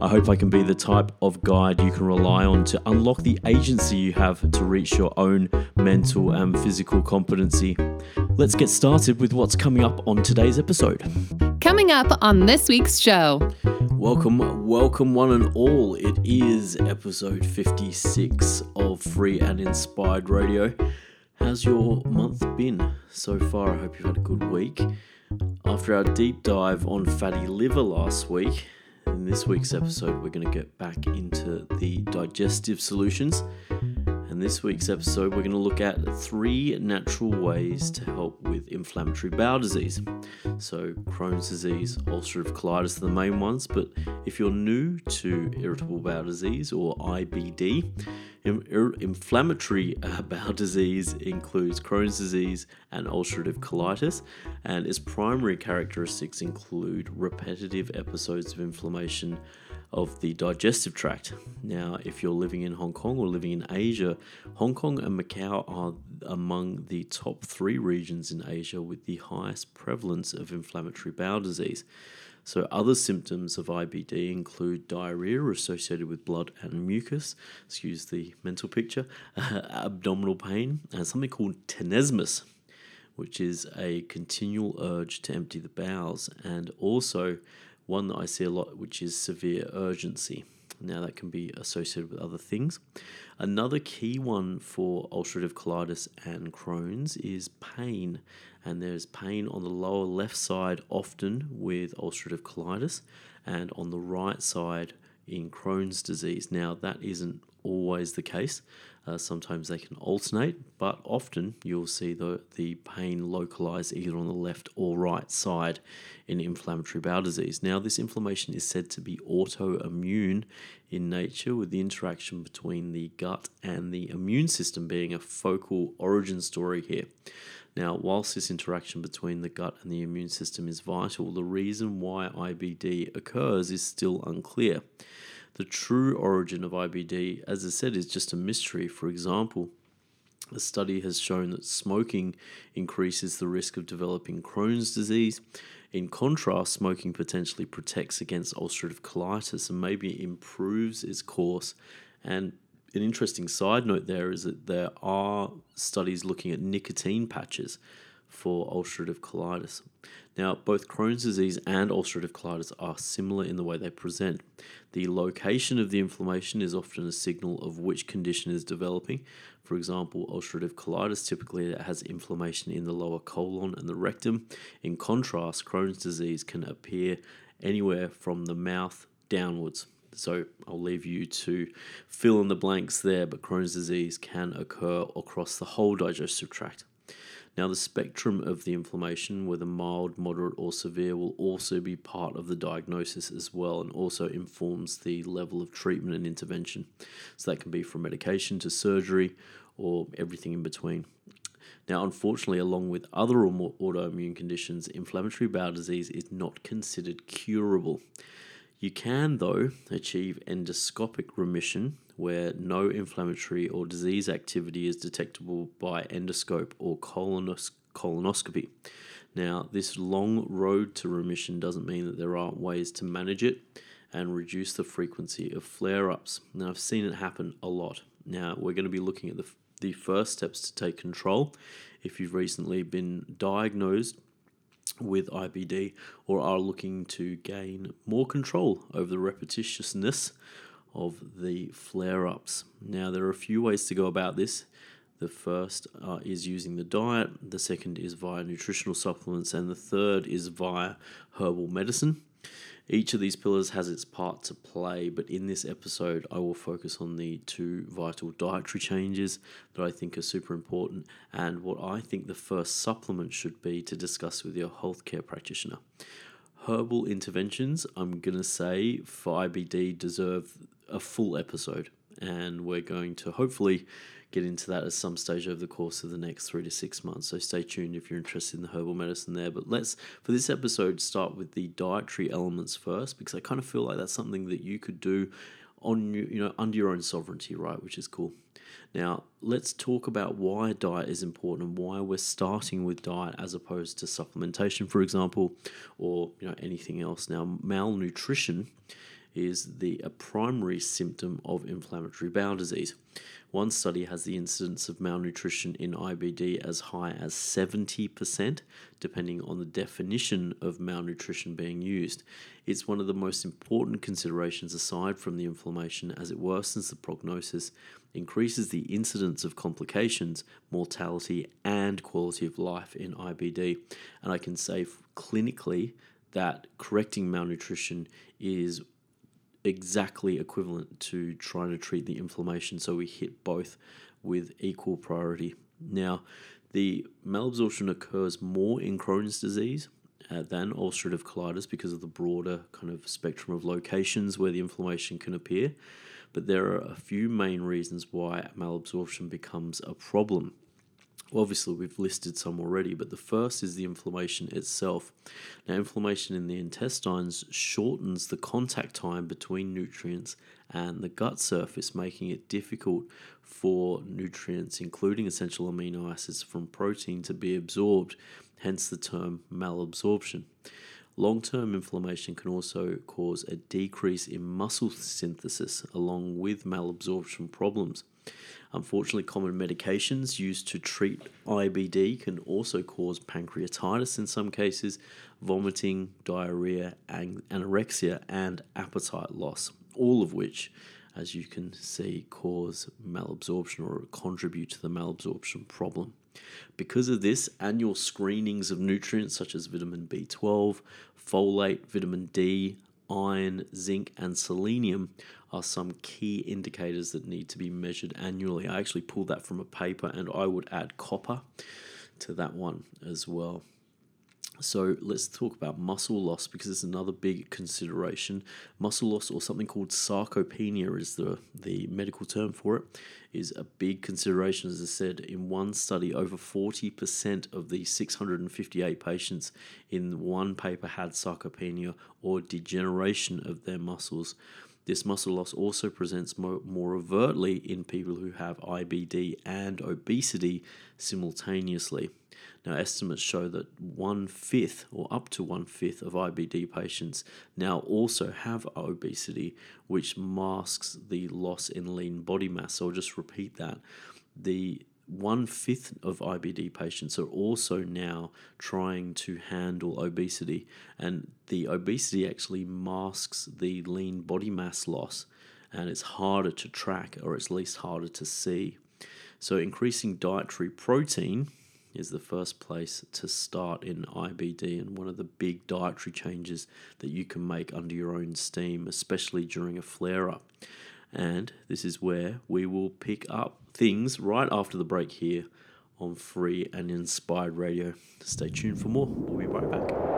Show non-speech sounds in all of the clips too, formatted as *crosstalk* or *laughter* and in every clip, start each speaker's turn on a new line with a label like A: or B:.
A: I hope I can be the type of guide you can rely on to unlock the agency you have to reach your own mental and physical competency. Let's get started with what's coming up on today's episode.
B: Coming up on this week's show.
A: Welcome, welcome, one and all. It is episode 56 of Free and Inspired Radio. How's your month been so far? I hope you've had a good week. After our deep dive on fatty liver last week, in this week's episode, we're going to get back into the digestive solutions. And this week's episode, we're going to look at three natural ways to help with inflammatory bowel disease. So, Crohn's disease, ulcerative colitis are the main ones, but if you're new to irritable bowel disease or IBD, inflammatory uh, *laughs* bowel disease includes Crohn's disease and ulcerative colitis, and its primary characteristics include repetitive episodes of inflammation of the digestive tract. Now, if you're living in Hong Kong or living in Asia, Hong Kong and Macau are among the top three regions in Asia with the highest prevalence of inflammatory bowel disease. So, other symptoms of IBD include diarrhea associated with blood and mucus, excuse the mental picture, *laughs* abdominal pain, and something called tenesmus, which is a continual urge to empty the bowels, and also one that I see a lot, which is severe urgency. Now, that can be associated with other things. Another key one for ulcerative colitis and Crohn's is pain and there's pain on the lower left side often with ulcerative colitis and on the right side in Crohn's disease. Now, that isn't always the case. Uh, sometimes they can alternate, but often you'll see the, the pain localized either on the left or right side in inflammatory bowel disease. Now, this inflammation is said to be autoimmune in nature, with the interaction between the gut and the immune system being a focal origin story here. Now, whilst this interaction between the gut and the immune system is vital, the reason why IBD occurs is still unclear. The true origin of IBD, as I said, is just a mystery. For example, a study has shown that smoking increases the risk of developing Crohn's disease. In contrast, smoking potentially protects against ulcerative colitis and maybe improves its course and an interesting side note there is that there are studies looking at nicotine patches for ulcerative colitis. Now, both Crohn's disease and ulcerative colitis are similar in the way they present. The location of the inflammation is often a signal of which condition is developing. For example, ulcerative colitis typically has inflammation in the lower colon and the rectum. In contrast, Crohn's disease can appear anywhere from the mouth downwards. So I'll leave you to fill in the blanks there, but Crohn's disease can occur across the whole digestive tract. Now, the spectrum of the inflammation, whether mild, moderate, or severe, will also be part of the diagnosis as well and also informs the level of treatment and intervention. So, that can be from medication to surgery or everything in between. Now, unfortunately, along with other autoimmune conditions, inflammatory bowel disease is not considered curable. You can, though, achieve endoscopic remission where no inflammatory or disease activity is detectable by endoscope or colonos- colonoscopy. Now, this long road to remission doesn't mean that there aren't ways to manage it and reduce the frequency of flare ups. Now, I've seen it happen a lot. Now, we're going to be looking at the, the first steps to take control. If you've recently been diagnosed with IBD or are looking to gain more control over the repetitiousness of the flare ups. Now, there are a few ways to go about this. The first uh, is using the diet, the second is via nutritional supplements, and the third is via herbal medicine. Each of these pillars has its part to play, but in this episode, I will focus on the two vital dietary changes that I think are super important and what I think the first supplement should be to discuss with your healthcare practitioner. Herbal interventions, I'm going to say, for IBD deserve a full episode, and we're going to hopefully get into that at some stage over the course of the next three to six months. So stay tuned if you're interested in the herbal medicine there. But let's, for this episode, start with the dietary elements first, because I kind of feel like that's something that you could do on you know under your own sovereignty, right? Which is cool. Now, let's talk about why diet is important and why we're starting with diet as opposed to supplementation, for example, or you know anything else. Now, malnutrition is the a primary symptom of inflammatory bowel disease. One study has the incidence of malnutrition in IBD as high as 70%, depending on the definition of malnutrition being used. It's one of the most important considerations aside from the inflammation as it worsens the prognosis, increases the incidence of complications, mortality, and quality of life in IBD. And I can say clinically that correcting malnutrition is exactly equivalent to trying to treat the inflammation. So we hit both with equal priority. Now, the malabsorption occurs more in Crohn's disease uh, than ulcerative colitis because of the broader kind of spectrum of locations where the inflammation can appear. But there are a few main reasons why malabsorption becomes a problem obviously we've listed some already, but the first is the inflammation itself. Now, inflammation in the intestines shortens the contact time between nutrients and the gut surface, making it difficult for nutrients, including essential amino acids from protein, to be absorbed, hence the term malabsorption. Long term inflammation can also cause a decrease in muscle synthesis along with malabsorption problems. Unfortunately, common medications used to treat IBD can also cause pancreatitis in some cases, vomiting, diarrhea, anorexia, and appetite loss, all of which, as you can see, cause malabsorption or contribute to the malabsorption problem. Because of this, annual screenings of nutrients such as vitamin B12, folate, vitamin D, iron, zinc, and selenium are some key indicators that need to be measured annually. I actually pulled that from a paper and I would add copper to that one as well. So let's talk about muscle loss because it's another big consideration. Muscle loss, or something called sarcopenia, is the, the medical term for it, is a big consideration. As I said, in one study, over 40% of the 658 patients in one paper had sarcopenia or degeneration of their muscles. This muscle loss also presents more, more overtly in people who have IBD and obesity simultaneously. Now, estimates show that one fifth or up to one fifth of IBD patients now also have obesity, which masks the loss in lean body mass. So I'll just repeat that. The one fifth of IBD patients are also now trying to handle obesity, and the obesity actually masks the lean body mass loss, and it's harder to track or it's least harder to see. So, increasing dietary protein is the first place to start in IBD, and one of the big dietary changes that you can make under your own steam, especially during a flare up. And this is where we will pick up things right after the break here on Free and Inspired Radio. Stay tuned for more. We'll be right back.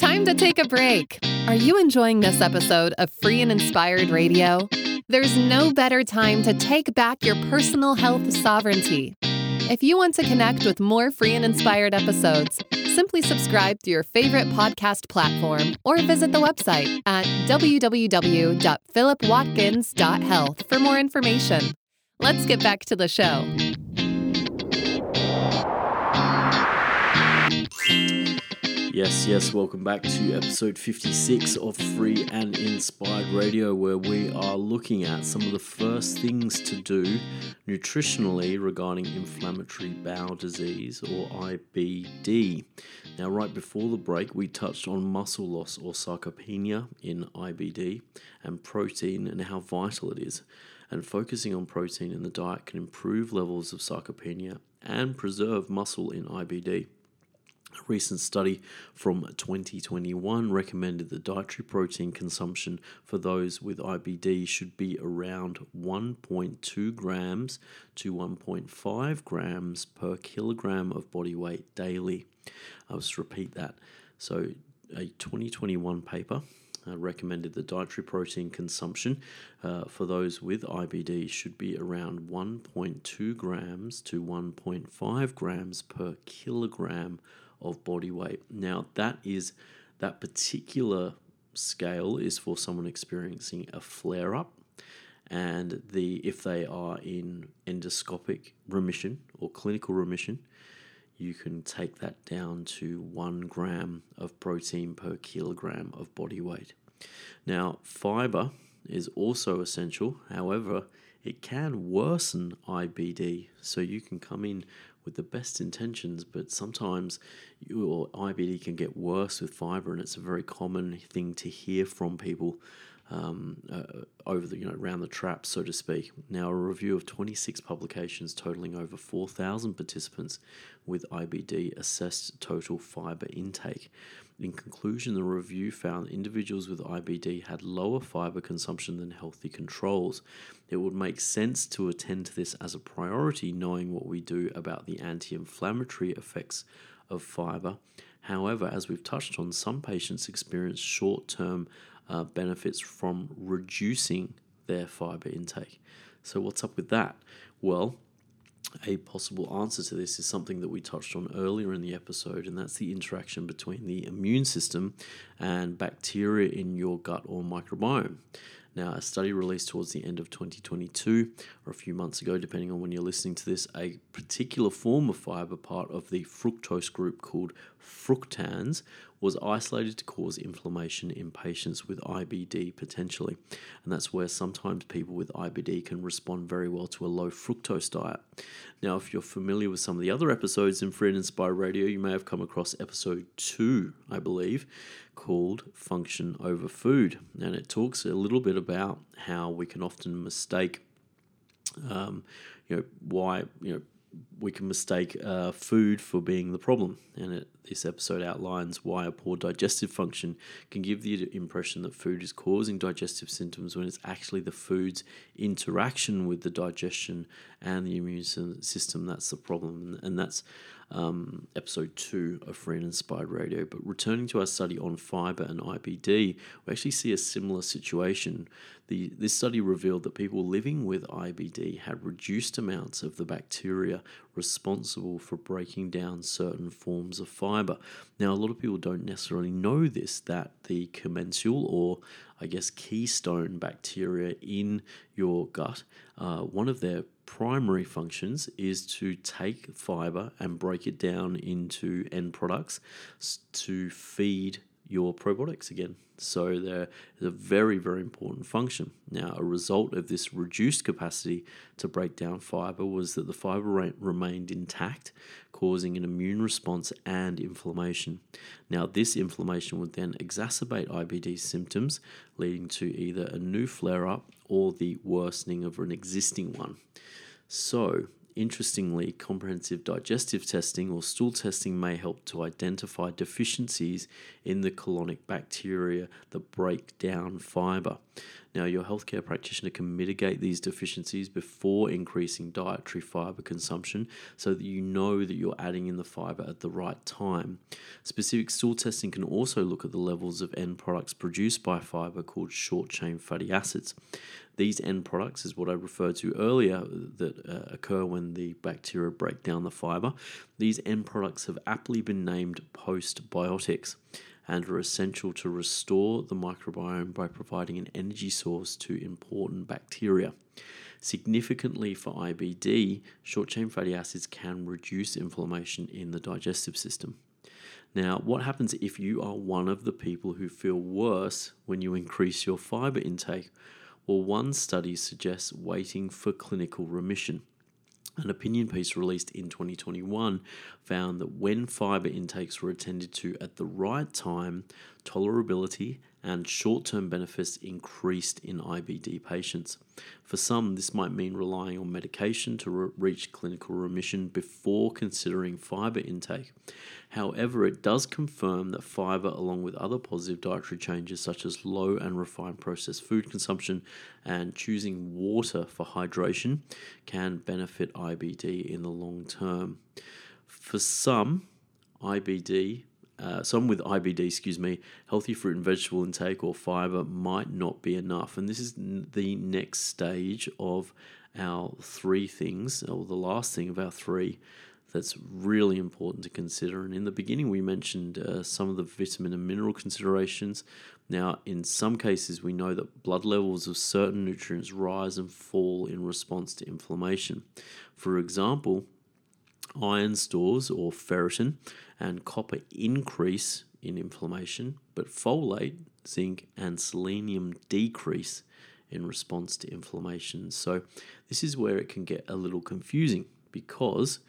B: Time to take a break. Are you enjoying this episode of Free and Inspired Radio? There's no better time to take back your personal health sovereignty. If you want to connect with more free and inspired episodes, simply subscribe to your favorite podcast platform or visit the website at www.philipwatkins.health for more information. Let's get back to the show.
A: Yes, yes, welcome back to episode 56 of Free and Inspired Radio, where we are looking at some of the first things to do nutritionally regarding inflammatory bowel disease or IBD. Now, right before the break, we touched on muscle loss or sarcopenia in IBD and protein and how vital it is. And focusing on protein in the diet can improve levels of sarcopenia and preserve muscle in IBD. A recent study from 2021 recommended that dietary protein consumption for those with IBD should be around 1.2 grams to 1.5 grams per kilogram of body weight daily. I'll just repeat that. So, a 2021 paper uh, recommended that dietary protein consumption uh, for those with IBD should be around 1.2 grams to 1.5 grams per kilogram of body weight. Now, that is that particular scale is for someone experiencing a flare up and the if they are in endoscopic remission or clinical remission you can take that down to one gram of protein per kilogram of body weight now fiber is also essential however it can worsen IBD so you can come in with the best intentions, but sometimes your IBD can get worse with fiber, and it's a very common thing to hear from people um, uh, over the you know around the trap, so to speak. Now, a review of 26 publications totaling over 4,000 participants with IBD assessed total fiber intake. In conclusion, the review found individuals with IBD had lower fiber consumption than healthy controls. It would make sense to attend to this as a priority, knowing what we do about the anti inflammatory effects of fiber. However, as we've touched on, some patients experience short term uh, benefits from reducing their fiber intake. So, what's up with that? Well, a possible answer to this is something that we touched on earlier in the episode, and that's the interaction between the immune system and bacteria in your gut or microbiome. Now, a study released towards the end of 2022 or a few months ago, depending on when you're listening to this, a particular form of fiber, part of the fructose group called fructans, was isolated to cause inflammation in patients with IBD potentially. And that's where sometimes people with IBD can respond very well to a low fructose diet. Now, if you're familiar with some of the other episodes in Free and Inspire Radio, you may have come across episode two, I believe, called Function Over Food. And it talks a little bit about how we can often mistake, um, you know, why, you know, we can mistake uh, food for being the problem. And it, this episode outlines why a poor digestive function can give the impression that food is causing digestive symptoms when it's actually the food's interaction with the digestion and the immune system that's the problem. And that's um, episode two of Free and Inspired Radio. But returning to our study on fiber and IBD, we actually see a similar situation. The, this study revealed that people living with IBD had reduced amounts of the bacteria responsible for breaking down certain forms of fiber. Now, a lot of people don't necessarily know this that the commensal or I guess keystone bacteria in your gut, uh, one of their primary functions is to take fiber and break it down into end products to feed your probiotics again. So there is a very, very important function. Now, a result of this reduced capacity to break down fiber was that the fiber remained intact, causing an immune response and inflammation. Now, this inflammation would then exacerbate IBD symptoms, leading to either a new flare up or the worsening of an existing one. So, Interestingly, comprehensive digestive testing or stool testing may help to identify deficiencies in the colonic bacteria that break down fiber. Now, your healthcare practitioner can mitigate these deficiencies before increasing dietary fiber consumption so that you know that you're adding in the fiber at the right time. Specific stool testing can also look at the levels of end products produced by fiber called short chain fatty acids. These end products is what I referred to earlier that uh, occur when the bacteria break down the fiber. These end products have aptly been named postbiotics and are essential to restore the microbiome by providing an energy source to important bacteria. Significantly for IBD, short chain fatty acids can reduce inflammation in the digestive system. Now, what happens if you are one of the people who feel worse when you increase your fiber intake? Well, one study suggests waiting for clinical remission. An opinion piece released in 2021 found that when fiber intakes were attended to at the right time, tolerability and short term benefits increased in IBD patients. For some, this might mean relying on medication to re- reach clinical remission before considering fiber intake. However, it does confirm that fiber, along with other positive dietary changes such as low and refined processed food consumption and choosing water for hydration, can benefit IBD in the long term. For some, IBD uh, some with IBD, excuse me, healthy fruit and vegetable intake or fiber might not be enough. And this is the next stage of our three things, or the last thing of our three, that's really important to consider. And in the beginning, we mentioned uh, some of the vitamin and mineral considerations. Now, in some cases, we know that blood levels of certain nutrients rise and fall in response to inflammation. For example, iron stores or ferritin and copper increase in inflammation, but folate, zinc, and selenium decrease in response to inflammation. So, this is where it can get a little confusing because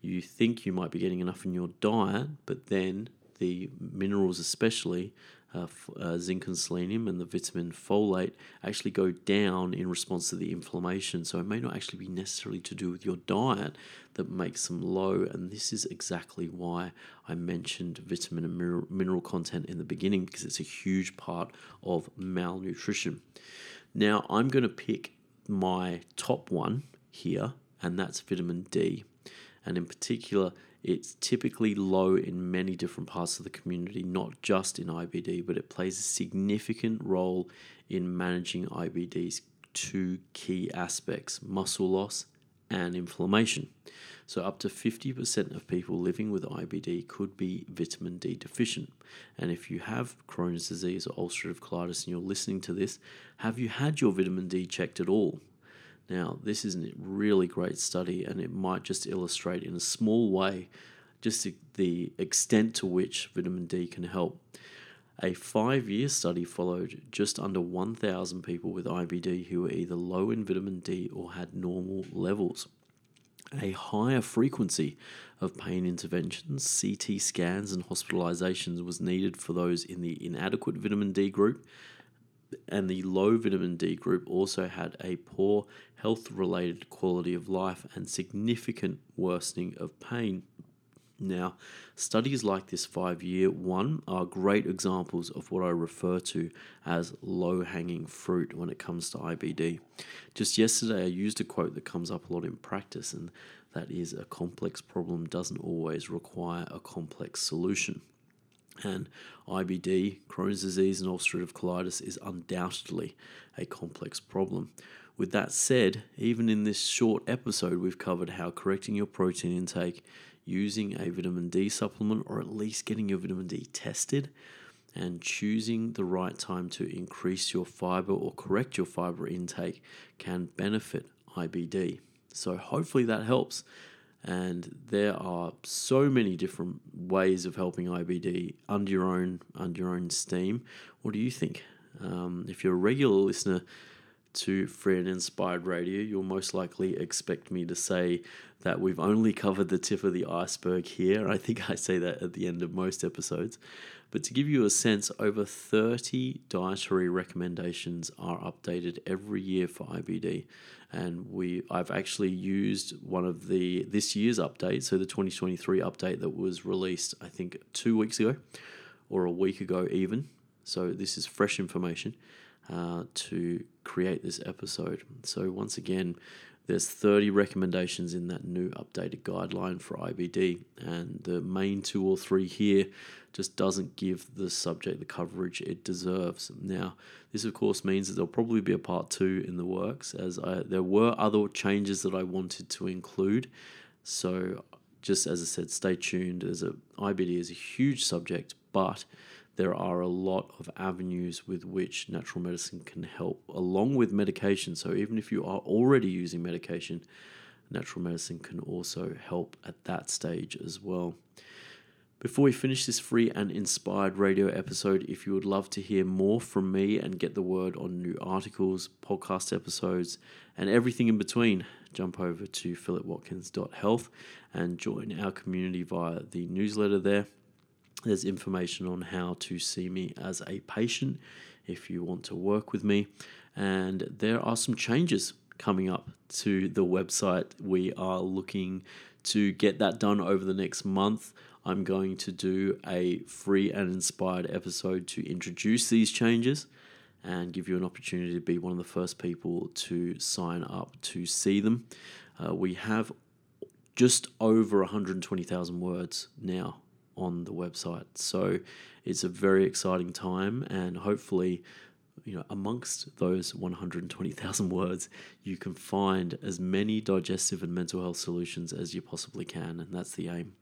A: you think you might be getting enough in your diet, but then the minerals, especially, uh, uh, zinc and selenium and the vitamin folate actually go down in response to the inflammation. So it may not actually be necessarily to do with your diet that makes them low. And this is exactly why I mentioned vitamin and mineral content in the beginning because it's a huge part of malnutrition. Now I'm going to pick my top one here, and that's vitamin D. And in particular, it's typically low in many different parts of the community, not just in IBD, but it plays a significant role in managing IBD's two key aspects muscle loss and inflammation. So, up to 50% of people living with IBD could be vitamin D deficient. And if you have Crohn's disease or ulcerative colitis and you're listening to this, have you had your vitamin D checked at all? Now, this is a really great study, and it might just illustrate in a small way just the extent to which vitamin D can help. A five year study followed just under 1,000 people with IBD who were either low in vitamin D or had normal levels. A higher frequency of pain interventions, CT scans, and hospitalizations was needed for those in the inadequate vitamin D group and the low vitamin D group also had a poor health related quality of life and significant worsening of pain. Now, studies like this five year one are great examples of what I refer to as low hanging fruit when it comes to IBD. Just yesterday, I used a quote that comes up a lot in practice, and that is a complex problem doesn't always require a complex solution. And IBD, Crohn's disease, and ulcerative colitis is undoubtedly a complex problem. With that said, even in this short episode, we've covered how correcting your protein intake, using a vitamin D supplement, or at least getting your vitamin D tested, and choosing the right time to increase your fiber or correct your fiber intake can benefit IBD. So, hopefully, that helps. And there are so many different ways of helping IBD under your own under your own steam. What do you think? Um, if you're a regular listener to Free and Inspired Radio, you'll most likely expect me to say that we've only covered the tip of the iceberg here. I think I say that at the end of most episodes. But to give you a sense, over 30 dietary recommendations are updated every year for IBD. And we I've actually used one of the this year's update, so the 2023 update that was released I think 2 weeks ago or a week ago even. So this is fresh information uh, to create this episode. So once again, there's 30 recommendations in that new updated guideline for IBD, and the main two or three here just doesn't give the subject the coverage it deserves. Now, this of course means that there'll probably be a part two in the works, as I, there were other changes that I wanted to include. So, just as I said, stay tuned. As a IBD is a huge subject, but there are a lot of avenues with which natural medicine can help, along with medication. So, even if you are already using medication, natural medicine can also help at that stage as well. Before we finish this free and inspired radio episode, if you would love to hear more from me and get the word on new articles, podcast episodes, and everything in between, jump over to philipwatkins.health and join our community via the newsletter there. There's information on how to see me as a patient if you want to work with me. And there are some changes coming up to the website. We are looking to get that done over the next month. I'm going to do a free and inspired episode to introduce these changes and give you an opportunity to be one of the first people to sign up to see them. Uh, we have just over 120,000 words now on the website, so it's a very exciting time, and hopefully, you know, amongst those 120,000 *laughs* words, you can find as many digestive and mental health solutions as you possibly can, and that's the aim.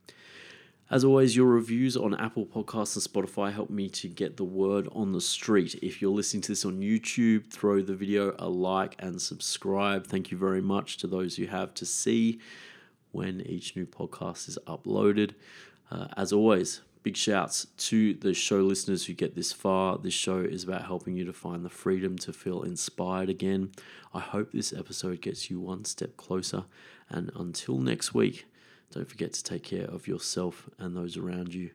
A: As always, your reviews on Apple Podcasts and Spotify help me to get the word on the street. If you're listening to this on YouTube, throw the video a like and subscribe. Thank you very much to those who have to see when each new podcast is uploaded. Uh, as always, big shouts to the show listeners who get this far. This show is about helping you to find the freedom to feel inspired again. I hope this episode gets you one step closer. And until next week, don't forget to take care of yourself and those around you.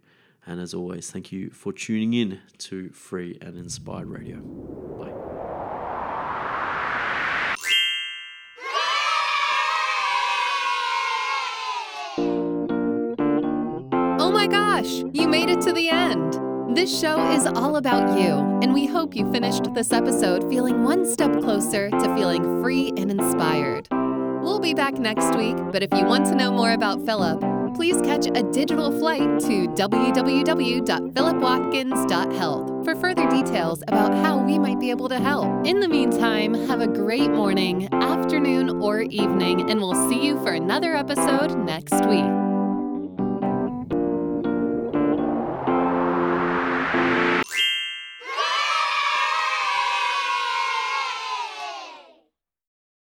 A: And as always, thank you for tuning in to Free and Inspired Radio. Bye.
B: Gosh, you made it to the end. This show is all about you, and we hope you finished this episode feeling one step closer to feeling free and inspired. We'll be back next week, but if you want to know more about Philip, please catch a digital flight to www.philipwatkins.health for further details about how we might be able to help. In the meantime, have a great morning, afternoon, or evening, and we'll see you for another episode next week.